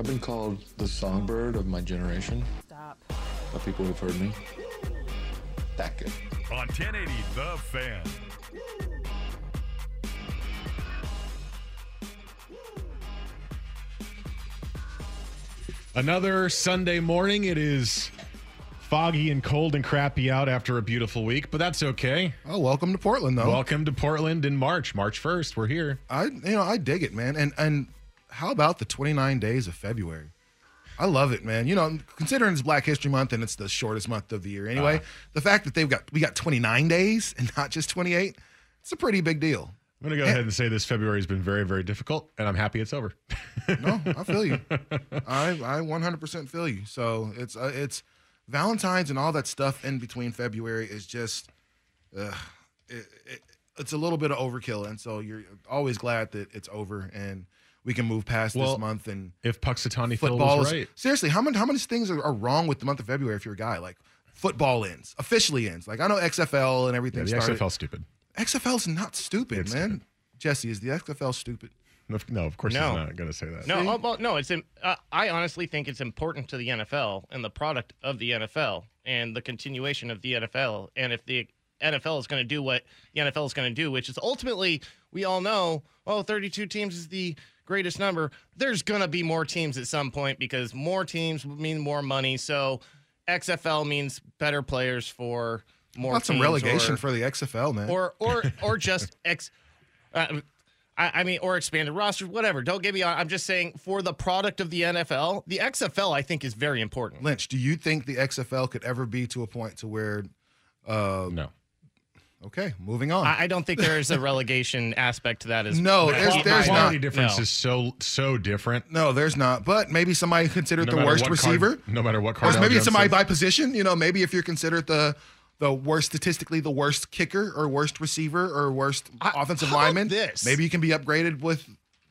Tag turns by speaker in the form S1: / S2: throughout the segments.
S1: I've been called the songbird of my generation.
S2: Stop.
S1: By people who've heard me. That good.
S3: On 1080 The Fan.
S4: Another Sunday morning. It is foggy and cold and crappy out after a beautiful week, but that's okay.
S5: Oh, welcome to Portland, though.
S4: Welcome to Portland in March, March 1st. We're here.
S5: I, you know, I dig it, man. And and how about the 29 days of February? I love it, man. You know, considering it's Black History Month and it's the shortest month of the year anyway, uh, the fact that they've got we got 29 days and not just 28, it's a pretty big deal.
S4: I'm going to go and, ahead and say this February has been very, very difficult, and I'm happy it's over.
S5: no, I feel you. I I 100% feel you. So it's uh, it's Valentine's and all that stuff in between February is just, uh, it, it, it's a little bit of overkill, and so you're always glad that it's over and we can move past well, this month. And
S4: if Punxsutawney football was right,
S5: seriously, how many how many things are, are, wrong with the month of February if you're a guy like football ends officially ends? Like I know XFL and everything.
S4: Yeah, the
S5: started.
S4: XFL stupid.
S5: XFL's not stupid, it's man. Stupid. Jesse, is the XFL stupid?
S4: No, of course no. he's not going to say that.
S6: No, oh, well, no. It's. Uh, I honestly think it's important to the NFL and the product of the NFL and the continuation of the NFL. And if the NFL is going to do what the NFL is going to do, which is ultimately, we all know, oh, 32 teams is the greatest number. There's going to be more teams at some point because more teams mean more money. So XFL means better players for more.
S5: Got some relegation or, for the XFL, man.
S6: Or or or just X. Uh, I, I mean, or expanded rosters, whatever. Don't get me on. I'm just saying for the product of the NFL, the XFL I think is very important.
S5: Lynch, do you think the XFL could ever be to a point to where?
S4: Uh, no.
S5: Okay, moving on.
S6: I, I don't think there is a relegation aspect to that as
S5: no. There's, there's, there's
S4: quality
S5: not.
S4: difference
S6: no.
S4: is so so different.
S5: No, there's not. But maybe somebody considered
S4: no
S5: the worst receiver.
S4: Card, no matter what card.
S5: Maybe somebody by position. You know, maybe if you're considered the the worst statistically the worst kicker or worst receiver or worst I, offensive lineman.
S6: This
S5: maybe you can be upgraded with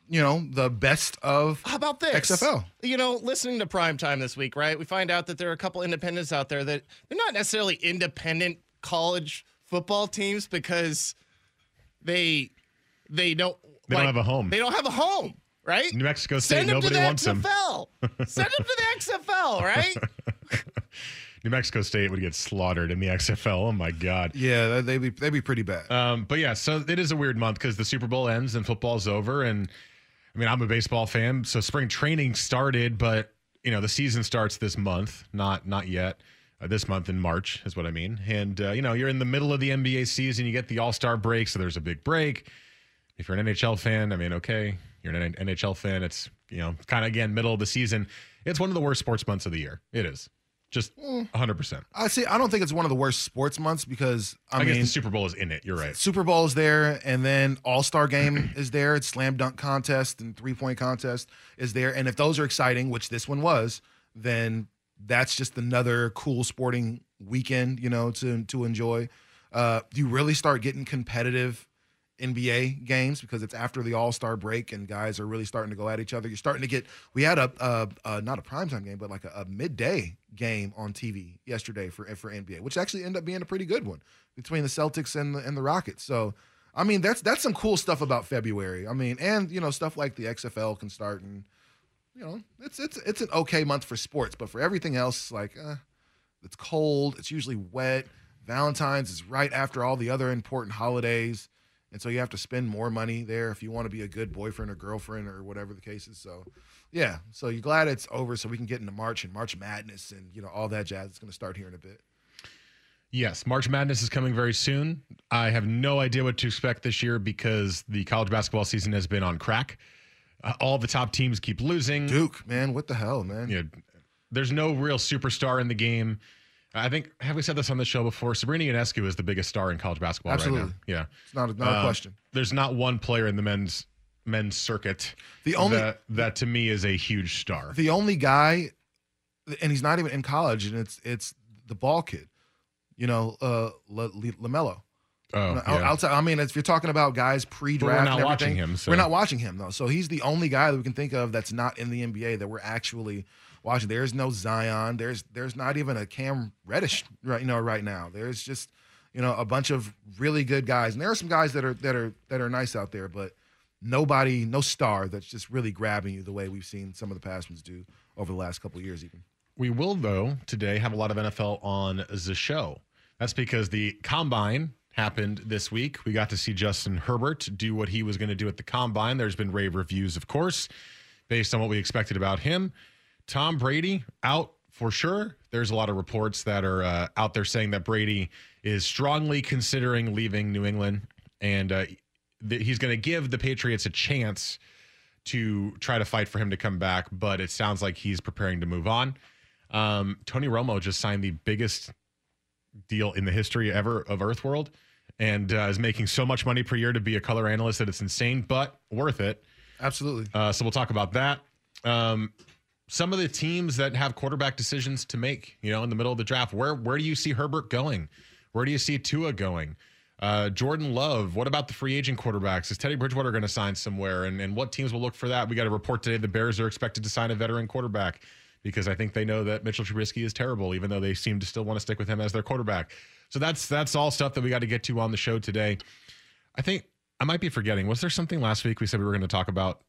S5: you know the best of
S6: how about this
S5: XFL.
S6: You know, listening to prime time this week, right? We find out that there are a couple independents out there that they're not necessarily independent college football teams because they they don't
S4: they like, don't have a home.
S6: They don't have a home, right?
S4: New Mexico State.
S6: Send them
S4: nobody
S6: to the
S4: wants
S6: XFL.
S4: them.
S6: Send them to the XFL, right?
S4: New Mexico State would get slaughtered in the XFL. Oh my God.
S5: Yeah, they'd be they'd be pretty bad.
S4: Um, but yeah, so it is a weird month because the Super Bowl ends and football's over, and I mean I'm a baseball fan, so spring training started, but you know the season starts this month, not not yet. Uh, this month in March is what I mean, and uh, you know you're in the middle of the NBA season, you get the All Star break, so there's a big break. If you're an NHL fan, I mean, okay, you're an NHL fan. It's you know kind of again middle of the season. It's one of the worst sports months of the year. It is. Just 100%.
S5: I see. I don't think it's one of the worst sports months because I,
S4: I
S5: mean,
S4: guess the Super Bowl is in it. You're right.
S5: Super Bowl is there, and then All Star Game is there. It's slam dunk contest and three point contest is there. And if those are exciting, which this one was, then that's just another cool sporting weekend, you know, to to enjoy. Uh, you really start getting competitive NBA games because it's after the All Star break and guys are really starting to go at each other. You're starting to get. We had a, a, a not a primetime game, but like a, a, midday game on TV yesterday for for NBA, which actually ended up being a pretty good one between the Celtics and the and the Rockets. So. I mean that's that's some cool stuff about February. I mean, and you know stuff like the XFL can start, and you know it's it's it's an okay month for sports, but for everything else, like uh, it's cold, it's usually wet. Valentine's is right after all the other important holidays. And so you have to spend more money there if you want to be a good boyfriend or girlfriend or whatever the case is. So, yeah. So you're glad it's over so we can get into March and March Madness and, you know, all that jazz. It's going to start here in a bit.
S4: Yes, March Madness is coming very soon. I have no idea what to expect this year because the college basketball season has been on crack. Uh, all the top teams keep losing.
S5: Duke, man, what the hell, man?
S4: Yeah, there's no real superstar in the game. I think have we said this on the show before? Sabrina Ionescu is the biggest star in college basketball
S5: Absolutely.
S4: right now. Yeah,
S5: it's not a, not a
S4: Um,
S5: question.
S4: There's not one player in the men's men's circuit
S5: The only-
S4: that, that to me is a huge star.
S5: The only guy, and he's not even in college, and it's it's the ball kid, you know, uh, La- La- Lamelo.
S4: Oh, yeah.
S5: outside. I mean, if you're talking about guys pre-draft,
S4: But we're not
S5: and
S4: watching him, so-
S5: We're not watching him though. So he's the only guy that we can think of that's not in the NBA that we're actually watching. There's no Zion. There's there's not even a Cam Reddish right you know right now. There's just you know a bunch of really good guys, and there are some guys that are that are that are nice out there, but nobody, no star that's just really grabbing you the way we've seen some of the past ones do over the last couple of years, even.
S4: We will, though, today have a lot of NFL on the show. That's because the combine happened this week. We got to see Justin Herbert do what he was going to do at the combine. There's been rave reviews, of course, based on what we expected about him. Tom Brady out for sure. There's a lot of reports that are uh, out there saying that Brady is strongly considering leaving New England and uh, th- he's going to give the Patriots a chance to try to fight for him to come back, but it sounds like he's preparing to move on. Um, Tony Romo just signed the biggest deal in the history ever of Earth World and uh, is making so much money per year to be a color analyst that it's insane, but worth it.
S5: Absolutely.
S4: Uh, so we'll talk about that. Um, some of the teams that have quarterback decisions to make, you know, in the middle of the draft. Where where do you see Herbert going? Where do you see Tua going? Uh, Jordan Love. What about the free agent quarterbacks? Is Teddy Bridgewater going to sign somewhere? And and what teams will look for that? We got a report today. The Bears are expected to sign a veteran quarterback because I think they know that Mitchell Trubisky is terrible, even though they seem to still want to stick with him as their quarterback. So that's that's all stuff that we got to get to on the show today. I think I might be forgetting. Was there something last week we said we were going to talk about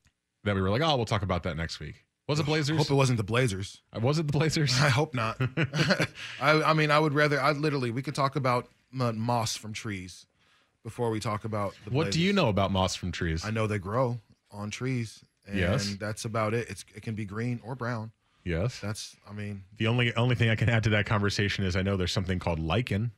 S4: that we were like, oh, we'll talk about that next week? Was it Blazers?
S5: I Hope it wasn't the Blazers.
S4: Uh, Was it the Blazers?
S5: I hope not. I, I mean, I would rather. I literally, we could talk about moss from trees before we talk about. The
S4: What do you know about moss from trees?
S5: I know they grow on trees, and
S4: Yes.
S5: that's about it. It's it can be green or brown.
S4: Yes.
S5: That's. I mean,
S4: The only only thing I can add to that conversation is I know there's something called lichen.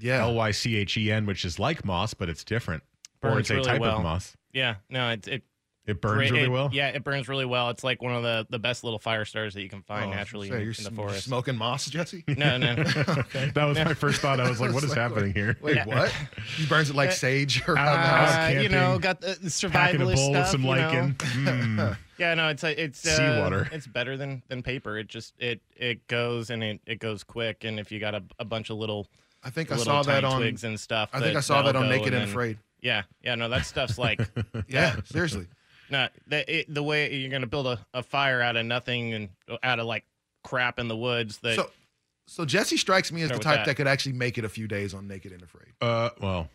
S5: Yeah.
S4: L Y C H E N, which is like moss, but it's different. or
S6: Burns
S4: it's a type
S6: well.
S4: of moss.
S6: Yeah, no, it it
S4: It burns
S6: great-
S4: really
S6: it-
S4: well.
S6: Yeah, it burns really well. It's like one of the the best little fire stars that you can find
S5: Oh,
S6: naturally
S5: say,
S6: in,
S5: you're
S6: in the
S5: sm-
S6: forest.
S5: smoking moss, Jesse.
S6: No, no.
S5: okay.
S4: That was my first thought. I was like, what is
S5: like,
S4: happening here?
S5: Wait,
S6: Yeah.
S5: what? He burns it like
S6: Uh,
S5: sage around the
S4: uh,
S5: house.
S6: Uh, you know, got the, the
S4: Packing a
S6: survivalist
S4: bowl
S6: stuff.
S4: of some
S6: you know?
S4: lichen. Mm.
S6: Yeah, no, it's a, it's uh,
S4: Seawater.
S6: It's better than than paper. It just it it goes and it, it goes quick. And if you got a, a bunch of little
S5: I think I saw that on.
S6: twigs and stuff.
S5: I think I saw that on Naked and
S6: then-
S5: Afraid.
S6: Yeah, yeah, no, that stuff's like
S5: Yeah, seriously.
S6: no, the it, the way you're gonna build a, a fire out of nothing and out of like crap in the woods. That
S5: So, so Jesse strikes me as the type
S6: that.
S5: that could actually make it a few days on Naked and Afraid.
S4: Uh, well,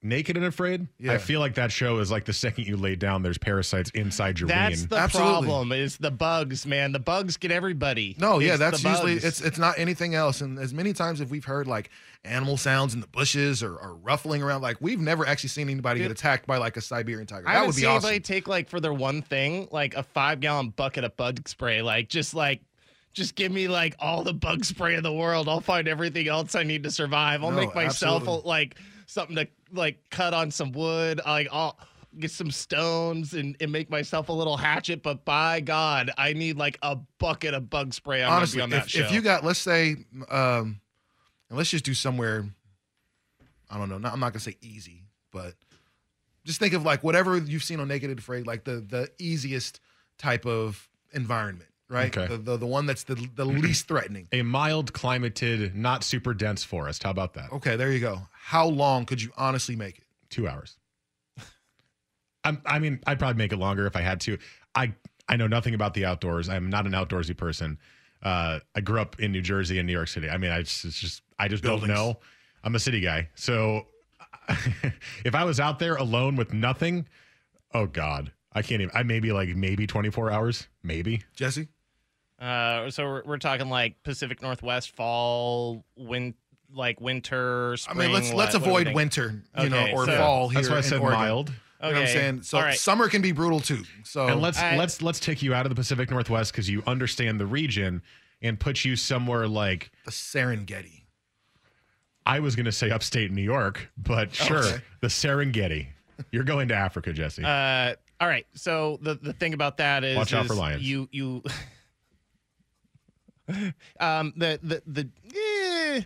S4: Naked and Afraid.
S5: Yeah.
S4: I feel like that show is like the second you lay down, there's parasites inside your
S6: that's
S4: ween.
S6: the
S5: Absolutely.
S6: problem. Is the bugs, man. The bugs get everybody.
S5: No, yeah,
S6: It's
S5: that's usually
S6: bugs.
S5: it's it's not anything else. And as many times as we've heard like animal sounds in the bushes or, or ruffling around, like we've never actually seen anybody get attacked by like a Siberian tiger.
S6: I
S5: That
S6: haven't
S5: would be
S6: seen
S5: awesome.
S6: anybody take like for their one thing, like a five gallon bucket of bug spray. Like just like just give me like all the bug spray in the world. I'll find everything else I need to survive. I'll
S5: No,
S6: make myself
S5: absolutely.
S6: like something to like cut on some wood. Like I'll get some stones and, and make myself a little hatchet. But by God, I need like a bucket of bug spray. I'm
S5: Honestly,
S6: gonna be on that
S5: if, if you got let's say, um, and let's just do somewhere. I don't know. Not, I'm not gonna say easy, but just think of like whatever you've seen on Naked and Afraid, like the the easiest type of environment, right?
S4: Okay.
S5: The, the the one that's the the least threatening.
S4: a mild climated, not super dense forest. How about that?
S5: Okay, there you go. How long could you honestly make it?
S4: Two hours. I'm, I mean, I'd probably make it longer if I had to. I I know nothing about the outdoors. I'm not an outdoorsy person. Uh, I grew up in New Jersey and New York City. I mean, I just, it's just I just
S5: Buildings.
S4: don't know. I'm a city guy, so if I was out there alone with nothing, oh god, I can't even. I maybe like maybe 24 hours, maybe.
S5: Jesse,
S6: Uh, so we're, we're talking like Pacific Northwest, fall, win, like winter, spring.
S5: I mean, let's let's
S6: what
S5: avoid
S6: think?
S5: winter, you
S6: Okay,
S5: know, or
S6: so-
S5: fall here.
S4: That's why I
S5: in
S4: said
S5: Oregon.
S4: mild.
S5: You know what I'm saying? So
S6: all right.
S5: summer can be brutal too. So
S4: And let's
S6: I-
S4: let's let's take you out of the Pacific Northwest because you understand the region and put you somewhere like
S5: the Serengeti.
S4: I was going to say upstate New York, but sure,
S5: Okay.
S4: the Serengeti. You're going to Africa, Jesse.
S6: Uh, all right. So the the thing about that is,
S4: Watch out for lions.
S6: You you. um. The the the. eh,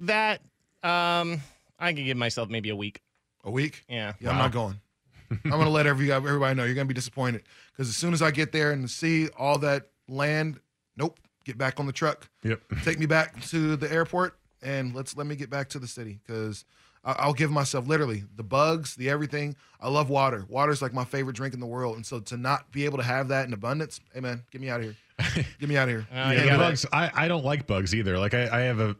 S6: that um. I can give myself maybe a week.
S5: A week?
S6: Yeah.
S5: Yeah, I'm not going. I'm going to let every, everybody know you're going to be disappointed because as soon as I get there and see all that land, nope, get back on the truck.
S4: Yep.
S5: Take me back to the airport and let's let me get back to the city because I'll give myself literally the bugs, the everything. I love water. Water's like my favorite drink in the world, and so to not be able to have that in abundance, hey man, get me out of here. get me out of here.
S6: Uh,
S4: Yeah,
S6: you
S4: bugs. I, I don't like bugs either. Like I, I have a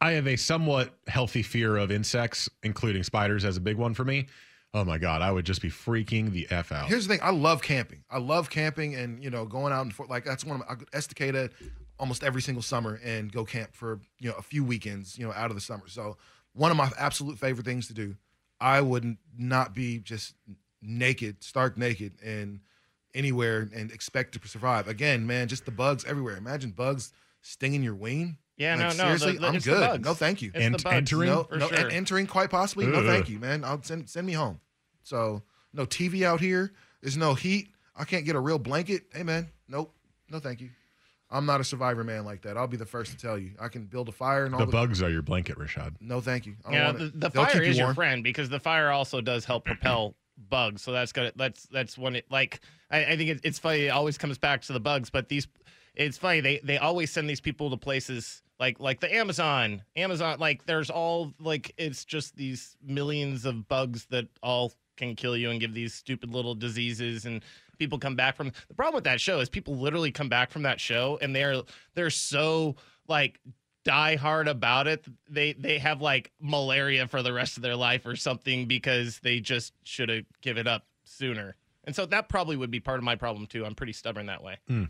S4: I have a somewhat healthy fear of insects, including spiders as a big one for me. Oh my god, I would just be freaking the f out.
S5: Here's the thing: I love camping. I love camping, and you know, going out and for, like that's one of my, I go to Estacada almost every single summer and go camp for you know a few weekends, you know, out of the summer. So one of my absolute favorite things to do. I would not be just naked, stark naked, and anywhere and expect to survive. Again, man, just the bugs everywhere. Imagine bugs stinging your wing.
S6: Yeah,
S5: Like,
S6: no, no.
S5: seriously,
S6: the, the,
S5: I'm good. No, thank you.
S6: It's
S4: And
S6: bugs,
S4: entering?
S5: No,
S6: for
S5: no,
S6: sure.
S5: entering quite possibly. No, thank you, man. I'll send send me home. So no TV out here. There's no heat. I can't get a real blanket. Hey, man. Nope. No, thank you. I'm not a survivor man like that. I'll be the first to tell you. I can build a fire and all
S4: the
S5: the.
S4: bugs are your blanket, Rashad.
S5: no, thank you. I don't
S6: yeah,
S5: want
S6: the, the fire
S5: keep you
S6: is your friend because the fire also does help propel bugs. So that's gonna That's that's when it like I, I think it, it's funny. It always comes back to the bugs, but these it's funny. They they always send these people to places like like the Amazon. Amazon like there's all like it's just these millions of bugs that all can kill you and give these stupid little diseases and people come back from the problem with that show is people literally come back from that show and they're they're so like die hard about it they they have like malaria for the rest of their life or something because they just should have given up sooner and so that probably would be part of my problem too i'm pretty stubborn that way hmm.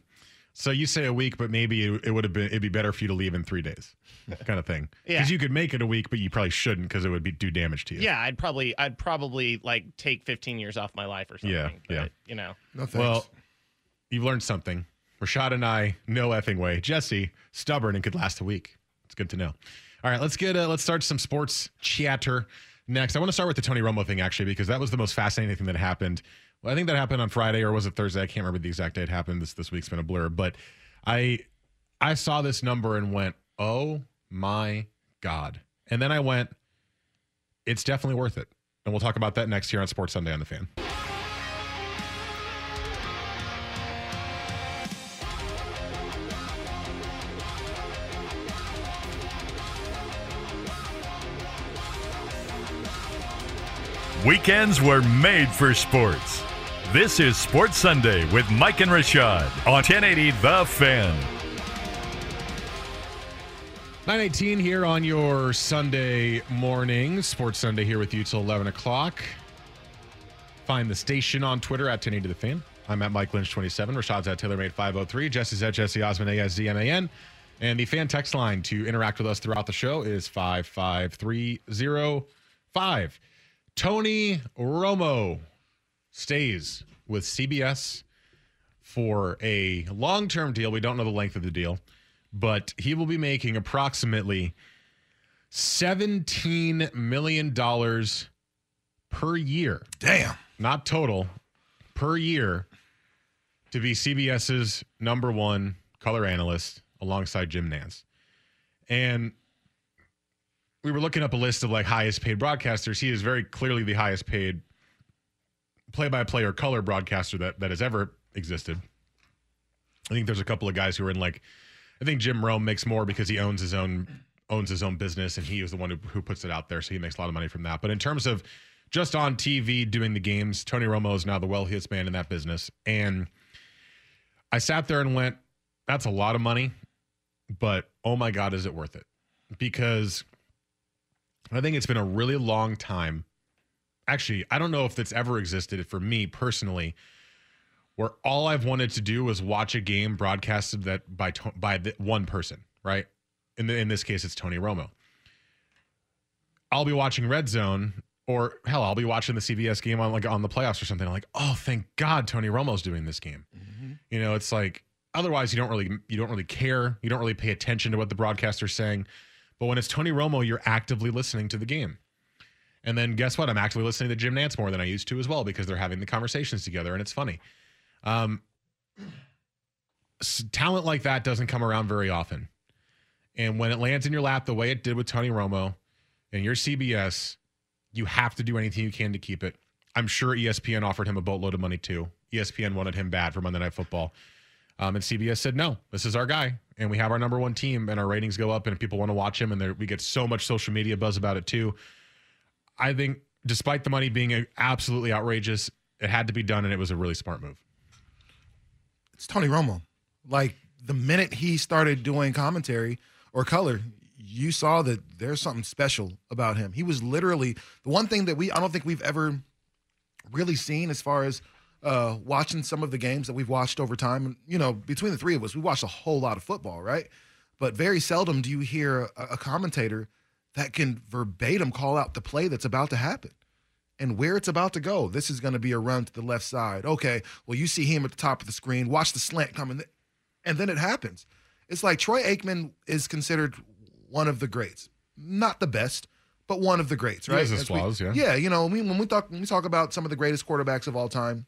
S4: So you say a week, but maybe it, it would have been it'd be better for you to leave in three days, kind of thing.
S6: Yeah.
S4: Because you could make it a week, but you probably shouldn't because it would be do damage to you.
S6: yeah i'd probably i'd probably like take 15 years off my life or something
S4: Yeah,
S6: but,
S4: yeah.
S6: you know
S5: No thanks.
S4: Well, you've learned something. Rashad and I, no effing way. Jesse, stubborn and could last a week. Good to know. All right, let's get uh, let's start some sports chatter next. I want to start with the Tony Romo thing actually because that was the most fascinating thing that happened. Well, I think that happened on Friday or was it Thursday? I can't remember the exact day it happened. This this week's been a blur, but I I saw this number and went, "Oh my god!" And then I went, "It's definitely worth it." And we'll talk about that next here on Sports Sunday on the Fan.
S3: Weekends were made for sports. This is Sports Sunday with Mike and Rashad on 1080 The Fan.
S4: 918 here on your Sunday morning. Sports Sunday here with you till 11 o'clock. Find the station on Twitter at 1080 The Fan. I'm at Mike Lynch 27. Rashad's at TaylorMade 503. Jesse's at Jesse Aszman, A-S-Z-M-A-N. And the fan text line to interact with us throughout the show is 55305. Tony Romo stays with CBS for a long term deal. We don't know the length of the deal, but he will be making approximately $17 million per year.
S5: Damn.
S4: Not total, per year to be CBS's number one color analyst alongside Jim Nantz. And we were looking up a list of like highest paid broadcasters. He is very clearly the highest paid play by play or color broadcaster that, that has ever existed. I think there's a couple of guys who are in like I think Jim Rome makes more because he owns his own owns his own business and he is the one who, who puts it out there, so he makes a lot of money from that. But in terms of just on TV doing the games. Tony Romo is now the wealthiest man in that business. And I sat there and went, that's a lot of money, but oh my God, is it worth it? Because I think it's been a really long time. Actually, I don't know if that's ever existed for me personally, where all I've wanted to do was watch a game broadcasted that by by the, one person, right? In the, in this case, it's Tony Romo. I'll be watching Red Zone, or hell, I'll be watching the CBS game on like on the playoffs or something. I'm like, oh, thank God, Tony Romo's doing this game. Mm-hmm. You know, it's like otherwise you don't really you don't really care, you don't really pay attention to what the broadcaster's saying. But when it's Tony Romo, you're actively listening to the game. And then guess what? I'm actively listening to Jim Nantz more than I used to as well because they're having the conversations together and it's funny. Um, talent like that doesn't come around very often. And when it lands in your lap the way it did with Tony Romo and your CBS, you have to do anything you can to keep it. I'm sure ESPN offered him a boatload of money too. ESPN wanted him bad for Monday Night Football. Um, and CBS said, no, this is our guy. And we have our number one team, and our ratings go up, and people want to watch him. And we get so much social media buzz about it, too. I think, despite the money being uh, absolutely outrageous, it had to be done, and it was a really smart move.
S5: It's Tony Romo. Like, the minute he started doing commentary or color, you saw that there's something special about him. He was literally the one thing that we, I don't think we've ever really seen as far as uh, watching some of the games that we've watched over time. And, You know, between the three of us, we watched a whole lot of football, right? But very seldom do you hear a, a commentator that can verbatim call out the play that's about to happen and where it's about to go. This is going to be a run to the left side. Okay, well, you see him at the top of the screen. Watch the slant coming, and then it happens. It's like Troy Aikman is considered one of the greats, not the best, but one of the greats, right? He
S4: has flaws,
S5: we,
S4: yeah.
S5: Yeah, you know, when we talk when we talk about some of the greatest quarterbacks of all time,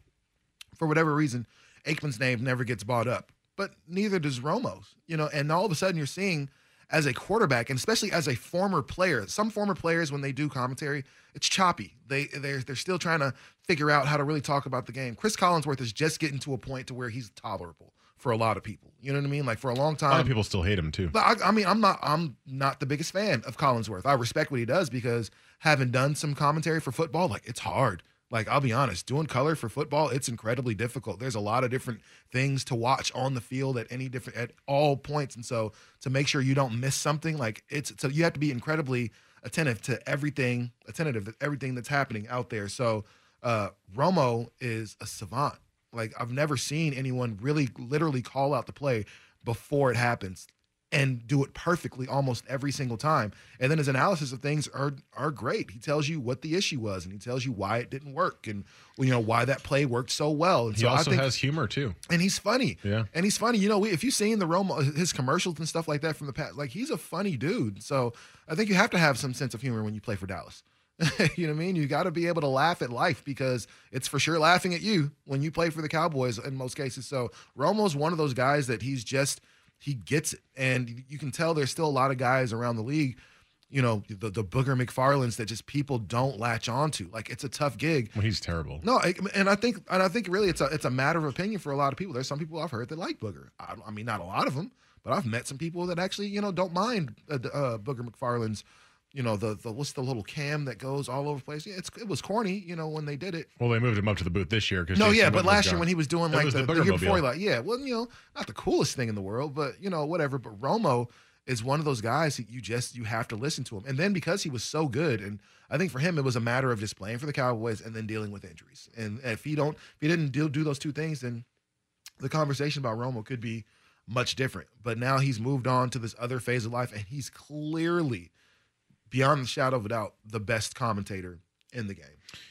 S5: for whatever reason, Aikman's name never gets bought up, but neither does Romo's. You know, and all of a sudden you're seeing as a quarterback, and especially as a former player, some former players when they do commentary, it's choppy. They they're they're still trying to figure out how to really talk about the game. Chris Collinsworth is just getting to a point to where he's tolerable for a lot of people. You know what I mean? Like for a long time, a
S4: lot of people still hate him too.
S5: I, I mean, I'm not I'm not the biggest fan of Collinsworth. I respect what he does because having done some commentary for football, like it's hard. Like I'll be honest, doing color for football, it's incredibly difficult. There's a lot of different things to watch on the field at any different at all points, and so to make sure you don't miss something, like it's so you have to be incredibly attentive to everything, attentive to everything that's happening out there. So uh, Romo is a savant. Like I've never seen anyone really literally call out the play before it happens and do it perfectly almost every single time. And then his analysis of things are are great. He tells you what the issue was, and he tells you why it didn't work, and you know why that play worked so well. And
S4: he
S5: so
S4: also
S5: think,
S4: has humor too,
S5: and he's funny.
S4: Yeah,
S5: and he's funny. You know, if you've seen the Romo his commercials and stuff like that from the past, like he's a funny dude. So I think you have to have some sense of humor when you play for Dallas. you know what I mean? You got to be able to laugh at life because it's for sure laughing at you when you play for the Cowboys in most cases. So Romo's one of those guys that he's just he gets it, and you can tell there's still a lot of guys around the league. You know, the the Booger McFarlands that just people don't latch onto. Like it's a tough gig.
S4: Well, he's terrible.
S5: No, and I think and I think really it's a it's a matter of opinion for a lot of people. There's some people I've heard that like Booger. I, I mean, not a lot of them, but I've met some people that actually you know don't mind uh, uh, Booger McFarland's you know the the what's the little cam that goes all over the place. Yeah, it's it was corny, you know, when they did it.
S4: Well, they moved him up to the booth this year because
S5: no, yeah, but oh last year when he was doing like
S4: was
S5: the,
S4: the,
S5: the year before, like yeah, well, you know, not the coolest thing in the world, but you know, whatever. But Romo is one of those guys that you just you have to listen to him, and then because he was so good, and I think for him it was a matter of just playing for the Cowboys and then dealing with injuries. And if he don't, if he didn't do, do those two things, then the conversation about Romo could be much different. But now he's moved on to this other phase of life, and he's clearly beyond the shadow of a doubt, the best commentator in the game.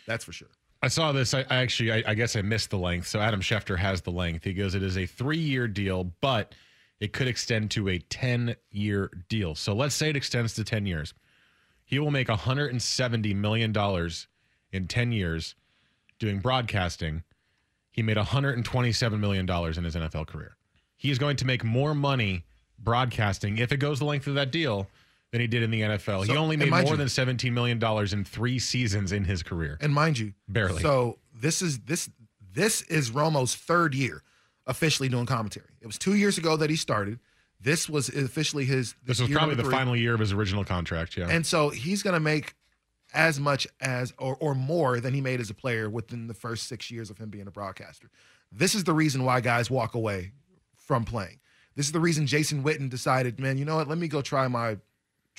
S5: That's for sure.
S4: I saw this. I, I actually, I, I, guess I missed the length. So Adam Schefter has the length. He goes, it is a three-year deal, but it could extend to a ten-year deal. So let's say it extends to ten years. He will make 170 million dollars in ten years doing broadcasting. He made 127 million dollars in his NFL career. He is going to make more money broadcasting if it goes the length of that deal than he did in the NFL. So, he only made more you, than $17 million in three seasons in his career.
S5: And mind you,
S4: barely.
S5: So this is this this is Romo's third year officially doing commentary. It was two years ago that he started. This was officially his.
S4: This was probably the final year of his original contract. Yeah.
S5: And so he's going to make as much as or, or more than he made as a player within the first six years of him being a broadcaster. This is the reason why guys walk away from playing. This is the reason Jason Witten decided, man, you know what? Let me go try my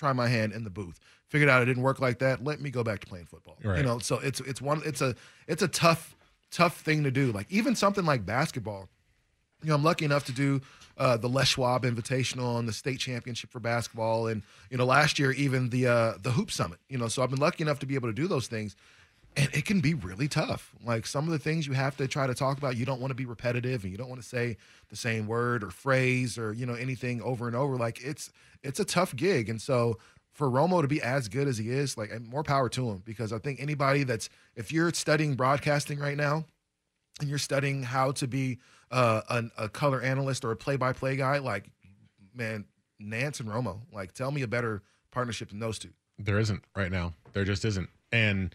S5: try my hand in the booth. Figured out it didn't work like that. Let me go back to playing football.
S4: Right.
S5: You know, so it's it's one it's a it's a tough tough thing to do. Like even something like basketball. You know, I'm lucky enough to do uh, the Les Schwab Invitational and the state championship for basketball, and you know, last year even the uh, the Hoop Summit. You know, so I've been lucky enough to be able to do those things, and it can be really tough. Like some of the things you have to try to talk about, you don't want to be repetitive, and you don't want to say the same word or phrase or you know anything over and over. Like it's it's a tough gig, and so for Romo to be as good as he is, like more power to him because I think anybody that's if you're studying broadcasting right now and you're studying how to be uh, a, a color analyst or a play-by-play guy, like man, Nantz and Romo, like tell me a better partnership than those two.
S4: There isn't right now. There just isn't. And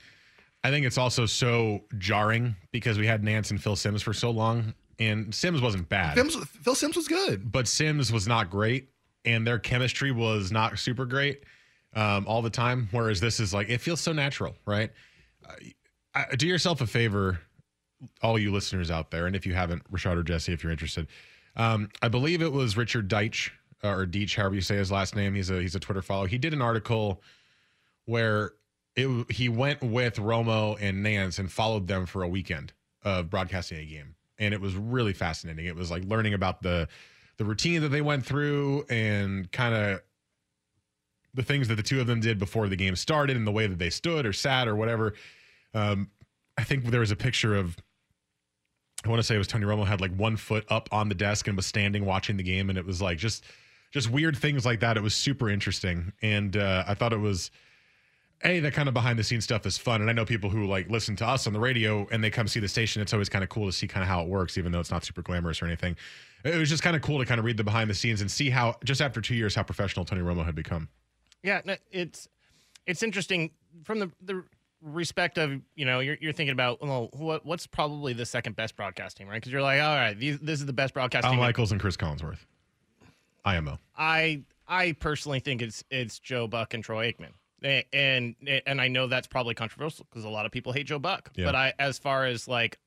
S4: I think it's also so jarring because we had Nantz and Phil Simms for so long, and Simms wasn't bad.
S5: Simms, Phil Simms was good,
S4: but Simms was not great, and their chemistry was not super great um, all the time. Whereas this is like it feels so natural, right? Uh, I, do yourself a favor, all you listeners out there, and if you haven't, Rashad or Jesse, if you're interested, um, I believe it was Richard Deitch uh, or Deitch, however you say his last name. He's a he's a Twitter follow. He did an article where it he went with Romo and Nantz and followed them for a weekend of broadcasting a game, and it was really fascinating. It was like learning about the the routine that they went through and kind of the things that the two of them did before the game started and the way that they stood or sat or whatever. Um, I think there was a picture of I want to say it was Tony Romo had like one foot up on the desk and was standing watching the game, and it was like just just weird things like that. It was super interesting, and uh, I thought it was a that kind of behind the scenes stuff is fun. And I know people who like listen to us on the radio and they come see the station. It's always kind of cool to see kind of how it works, even though it's not super glamorous or anything. It was just kind of cool to kind of read the behind the scenes and see how just after two years how professional Tony Romo had become.
S6: Yeah, it's it's interesting from the the respect of you know you're, you're thinking about well what what's probably the second best broadcast team right because you're like all right these, this is the best broadcast
S4: Al
S6: team
S4: Michaels and Chris Collinsworth, IMO.
S6: I I personally think it's it's Joe Buck and Troy Aikman and and I know that's probably controversial because a lot of people hate Joe Buck
S4: Yeah.
S6: but I as far as like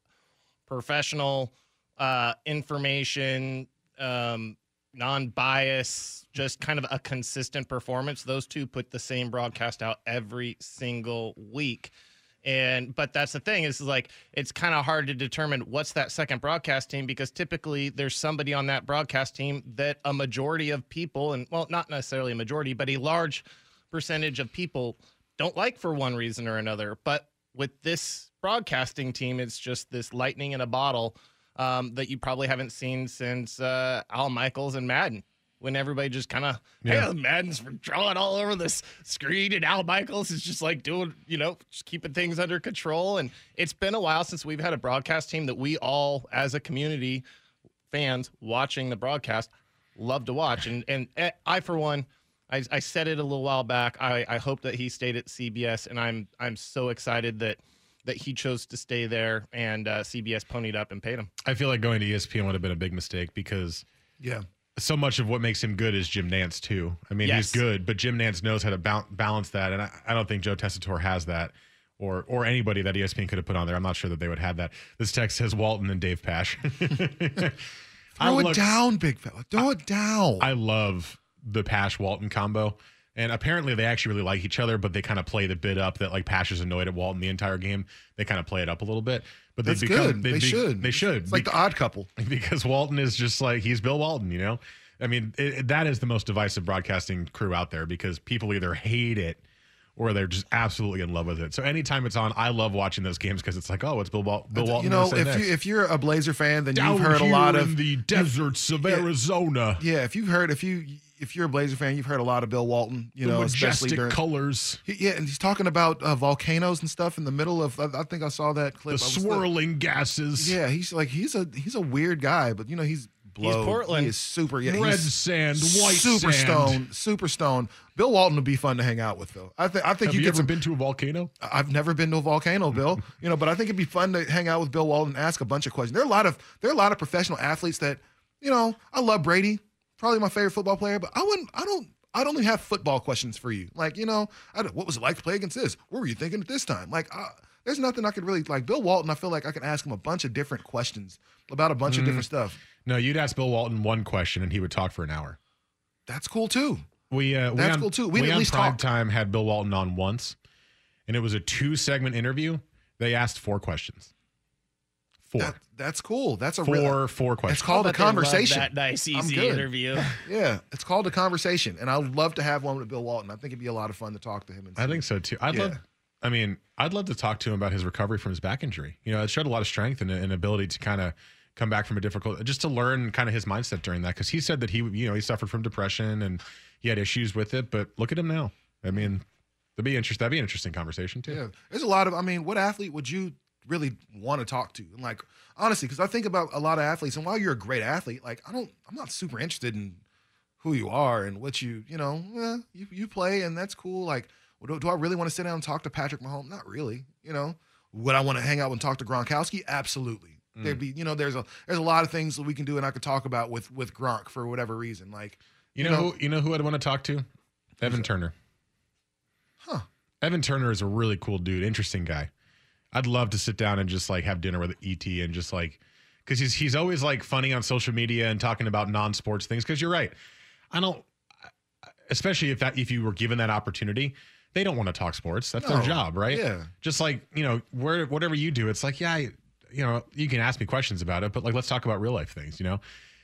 S6: professional uh information um non-bias just kind of a consistent performance those two put the same broadcast out every single week and but that's the thing is like it's kind of hard to determine what's that second broadcast team because typically there's somebody on that broadcast team that a majority of people and well not necessarily a majority but a large percentage of people don't like for one reason or another. But with this broadcasting team it's just this lightning in a bottle um, that you probably haven't seen since uh, Al Michaels and Madden when everybody just kind of
S4: Yeah.
S6: hey Madden's drawing all over this screen and Al Michaels is just like doing you know just keeping things under control. And it's been a while since we've had a broadcast team that we all as a community fans watching the broadcast love to watch. And and eh, I for one I, I said it a little while back I, I hope that he stayed at CBS and I'm I'm so excited that that he chose to stay there and uh, CBS ponied up and paid him.
S4: I feel like going to ESPN would have been a big mistake because
S5: Yeah.
S4: so much of what makes him good is Jim Nantz too. I mean,
S6: Yes.
S4: he's good, but Jim Nantz knows how to ba- balance that, and I, I don't think Joe Tessitore has that, or or anybody that ESPN could have put on there. I'm not sure that they would have that. This text says Walton and Dave Pasch. I
S5: Throw it
S4: look-
S5: down, big fella. Throw it down.
S4: I love the Pasch Walton combo. And apparently they actually really like each other, but they kind of play the bit up that like Pasch is annoyed at Walton the entire game. They kind of play it up a little bit. But they
S5: That's
S4: become
S5: good.
S4: They,
S5: They
S4: be-
S5: should.
S4: They should.
S5: It's like the odd couple.
S4: because Walton is just like he's Bill Walton, you know. I mean, it, it- that is the most divisive broadcasting crew out there because people either hate it or they're just absolutely in love with it. So anytime it's on, I love watching those games because it's like, oh, it's Bill, Wal- Bill Walton.
S5: you know, if
S4: next.
S5: you if you're a Blazer fan, then
S4: Down
S5: you've heard a lot of
S4: the deserts of
S5: Yeah.
S4: Arizona.
S5: Yeah, if you've heard if you if you're a Blazer fan, you've heard a lot of Bill Walton. You
S4: the
S5: know, especially
S4: majestic
S5: during
S4: colors,
S5: He- yeah, and he's talking about uh, volcanoes and stuff in the middle of. I, I think I saw that clip.
S4: the
S5: I was like-
S4: swirling gases.
S5: yeah, he's like he's a he's a weird guy, but you know he's blowed.
S6: Portland.
S5: He is super. Yeah,
S4: red
S5: he's
S4: sand, white
S5: super
S4: sand.
S5: stone, super stone. Bill Walton would be fun to hang out with, though. I think I think
S4: Have
S5: you
S4: you, ever
S5: some.
S4: been to a volcano?
S5: I've never been to a volcano, Bill. You know, but I think it'd be fun to hang out with Bill Walton and ask a bunch of questions. There are a lot of there are a lot of professional athletes that, you know, I love Brady, probably my favorite football player, but I wouldn't I don't I'd only have football questions for you. Like, you know, I don't, what was it like to play against this? What were you thinking at this time? Like, uh, there's nothing I could really like. Bill Walton, I feel like I can ask him a bunch of different questions about a bunch
S4: Mm.
S5: of different stuff.
S4: No, you'd ask Bill Walton one question and he would talk for an hour.
S5: That's cool too.
S4: We uh, we on,
S5: cool, too. We'd
S4: we
S5: at least
S4: prime
S5: talk.
S4: time had Bill Walton on once, and it was a two segment interview. They asked four questions. Four.
S5: That, that's cool. That's a
S4: four
S5: real,
S4: four questions.
S5: It's called a
S6: bet they love
S5: conversation.
S6: that nice, easy interview.
S5: Yeah, it's called a conversation, and I'd love to have one with Bill Walton. I think it'd be a lot of fun to talk to him. And
S4: I think so too. I'd
S5: Yeah.
S4: love. I mean, I'd love to talk to him about his recovery from his back injury. You know, it showed a lot of strength and an ability to kind of come back from a difficult, just to learn kind of his mindset during that. Because he said that he, you know, he suffered from depression and he had issues with it. But look at him now. I mean, that'd be interesting. That'd be an interesting conversation too.
S5: Yeah, there's a lot of. I mean, what athlete would you really want to talk to? And like, honestly, because I think about a lot of athletes, and while you're a great athlete, like I don't, I'm not super interested in who you are and what you, you know, eh, you you play, and that's cool. Like, do, do I really want to sit down and talk to Patrick Mahomes? Not really. You know, would I want to hang out and talk to Gronkowski? Absolutely.
S4: Mm.
S5: There'd be, you know, there's a there's a lot of things that we can do, and I could talk about with with Gronk for whatever reason. Like,
S4: You know, who, you know who I'd want to talk to? Evan Turner.
S5: Huh.
S4: Evan Turner is a really cool dude, interesting guy. I'd love to sit down and just like have dinner with ET and just like because he's he's always like funny on social media and talking about non-sports things. Because you're right, I don't, especially if that if you were given that opportunity, they don't want to talk sports. That's their job, right?
S5: Yeah.
S4: Just like you know, where whatever you do, it's like yeah, I, you know, you can ask me questions about it, but like let's talk about real life things, you know.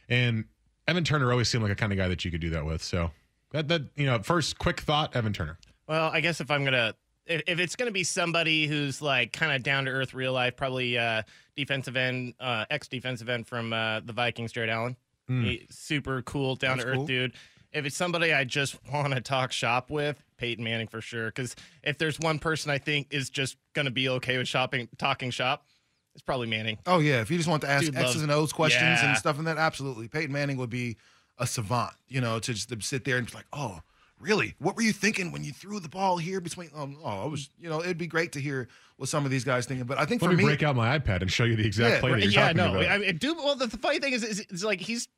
S4: And Evan Turner always seemed like a kind of guy that you could do that with. So that that you know, first quick thought, Evan Turner.
S6: Well, I guess if I'm gonna, if, if it's gonna be somebody who's like kind of down to earth, real life, probably uh, defensive end, uh, ex defensive end from uh, the Vikings, Jared Allen.
S4: Mm.
S6: He- super cool, down to earth
S5: cool.
S6: dude. If it's somebody I just want to talk shop with, Peyton Manning for sure. Because if there's one person I think is just gonna be okay with shopping, talking shop, it's probably Manning.
S5: Oh yeah, if you just want to ask
S6: Dude
S5: X's and O's questions
S6: Yeah.
S5: and stuff and that, absolutely. Peyton Manning would be a savant, you know, to just to sit there and be like, oh, really? What were you thinking when you threw the ball here between? Um, oh, I was, you know, it'd be great to hear what some of these guys thinking. But I think
S4: Let
S5: for
S4: me
S5: me,
S4: break out my iPad and show you the exact
S5: Yeah,
S4: play that you're
S6: yeah,
S4: talking
S6: no,
S4: about.
S6: I mean, dude. Well, the, the funny thing is, is, is like he's